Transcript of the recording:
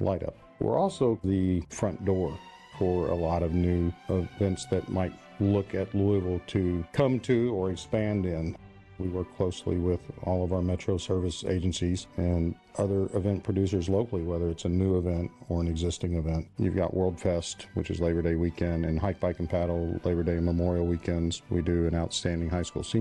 light up. We're also the front door for a lot of new events that might look at Louisville to come to or expand in. We work closely with all of our Metro service agencies and other event producers locally, whether it's a new event or an existing event. You've got World Fest, which is Labor Day weekend, and Hike, Bike, and Paddle, Labor Day and Memorial weekends. We do an outstanding high school senior